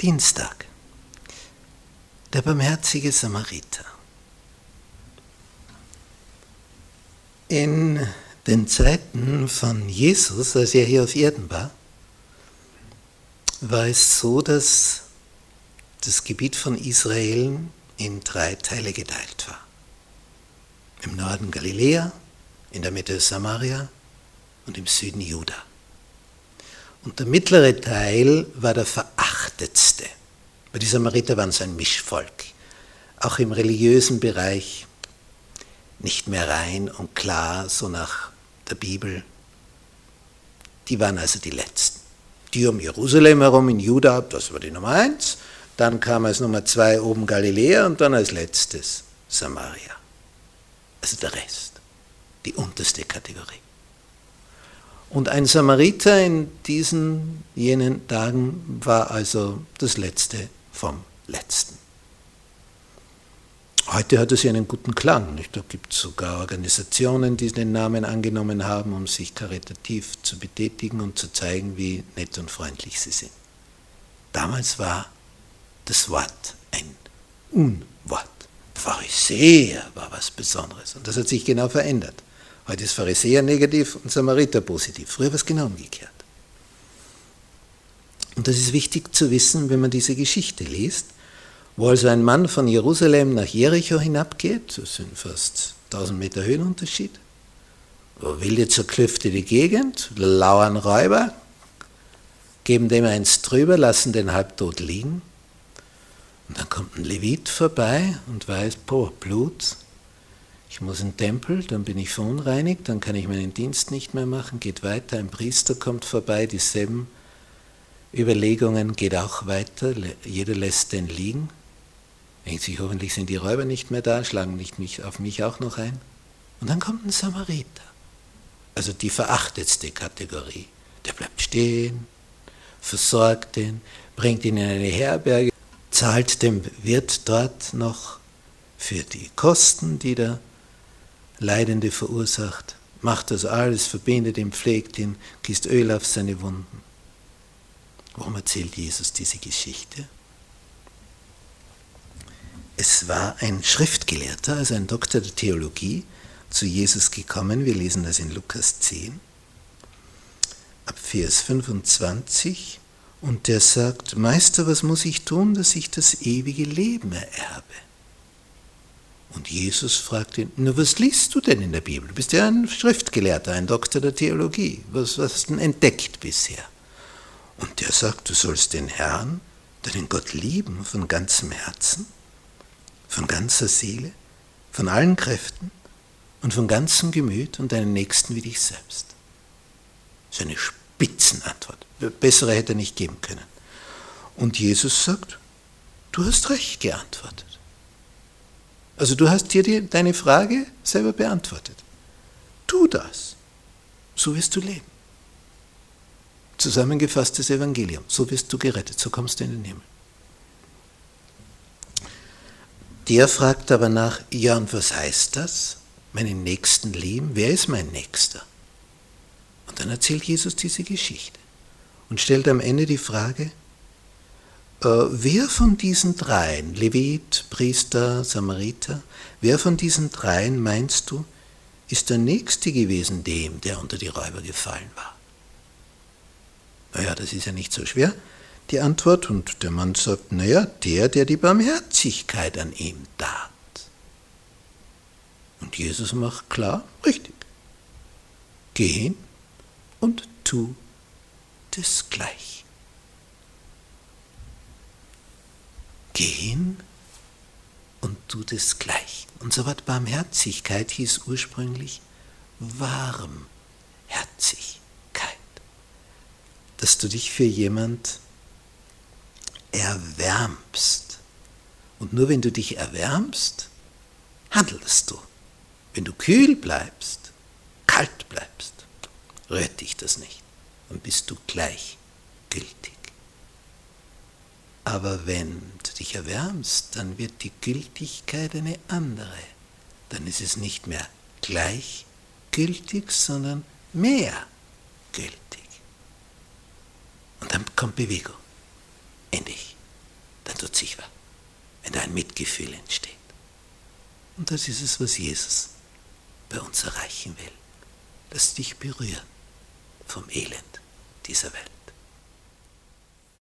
Dienstag. Der barmherzige Samariter. In den Zeiten von Jesus, als er hier auf Erden war, war es so, dass das Gebiet von Israel in drei Teile geteilt war. Im Norden Galiläa, in der Mitte Samaria und im Süden Juda. Und der mittlere Teil war der verachtetste. Weil die Samariter waren so ein Mischvolk. Auch im religiösen Bereich nicht mehr rein und klar, so nach der Bibel. Die waren also die Letzten. Die um Jerusalem herum in Juda, das war die Nummer eins. Dann kam als Nummer zwei oben Galiläa und dann als letztes Samaria. Also der Rest, die unterste Kategorie. Und ein Samariter in diesen jenen Tagen war also das Letzte vom Letzten. Heute hat es ja einen guten Klang. Nicht? Da gibt es sogar Organisationen, die den Namen angenommen haben, um sich karitativ zu betätigen und zu zeigen, wie nett und freundlich sie sind. Damals war das Wort ein Unwort. Pharisäer war was Besonderes. Und das hat sich genau verändert. Heute ist Pharisäer negativ und Samariter positiv. Früher war es genau umgekehrt. Und das ist wichtig zu wissen, wenn man diese Geschichte liest, wo also ein Mann von Jerusalem nach Jericho hinabgeht, das sind fast 1000 Meter Höhenunterschied, wilde zerklüftete Gegend, lauern Räuber, geben dem eins drüber, lassen den halbtot liegen. Und dann kommt ein Levit vorbei und weiß, boah, Blut, ich muss in den Tempel, dann bin ich verunreinigt, dann kann ich meinen Dienst nicht mehr machen, geht weiter, ein Priester kommt vorbei, dieselben Überlegungen geht auch weiter, jeder lässt den liegen, denkt sich, hoffentlich sind die Räuber nicht mehr da, schlagen nicht mich, auf mich auch noch ein. Und dann kommt ein Samariter, also die verachtetste Kategorie. Der bleibt stehen, versorgt ihn, bringt ihn in eine Herberge, zahlt dem Wirt dort noch für die Kosten, die der Leidende verursacht, macht das alles, verbindet ihn, pflegt ihn, gießt Öl auf seine Wunden. Warum erzählt Jesus diese Geschichte? Es war ein Schriftgelehrter, also ein Doktor der Theologie, zu Jesus gekommen. Wir lesen das in Lukas 10, ab Vers 25. Und der sagt, Meister, was muss ich tun, dass ich das ewige Leben ererbe? Und Jesus fragt ihn, na, was liest du denn in der Bibel? Du bist ja ein Schriftgelehrter, ein Doktor der Theologie. Was, was hast du denn entdeckt bisher? Und der sagt, du sollst den Herrn, deinen Gott lieben von ganzem Herzen, von ganzer Seele, von allen Kräften und von ganzem Gemüt und deinen Nächsten wie dich selbst. Das ist eine Spitzenantwort. Bessere hätte er nicht geben können. Und Jesus sagt, du hast recht geantwortet. Also du hast dir die, deine Frage selber beantwortet. Tu das. So wirst du leben. Zusammengefasstes Evangelium. So wirst du gerettet. So kommst du in den Himmel. Der fragt aber nach, ja und was heißt das? Meinen Nächsten lieben? Wer ist mein Nächster? Und dann erzählt Jesus diese Geschichte und stellt am Ende die Frage, wer von diesen dreien, Levit, Priester, Samariter, wer von diesen dreien meinst du, ist der Nächste gewesen dem, der unter die Räuber gefallen war? Naja, das ist ja nicht so schwer, die Antwort. Und der Mann sagt, naja, der, der die Barmherzigkeit an ihm tat. Und Jesus macht klar, richtig. Geh hin und tu das Geh hin und tu das gleich. Unser Wort Barmherzigkeit hieß ursprünglich Warmherzigkeit. Dass du dich für jemand erwärmst. Und nur wenn du dich erwärmst, handelst du. Wenn du kühl bleibst, kalt bleibst, rührt dich das nicht. Dann bist du gleichgültig. Aber wenn dich erwärmst, dann wird die Gültigkeit eine andere. Dann ist es nicht mehr gleichgültig, sondern mehr gültig. Und dann kommt Bewegung in dich. tut sich weh, wenn da ein Mitgefühl entsteht. Und das ist es, was Jesus bei uns erreichen will. Lass dich berühren vom Elend dieser Welt.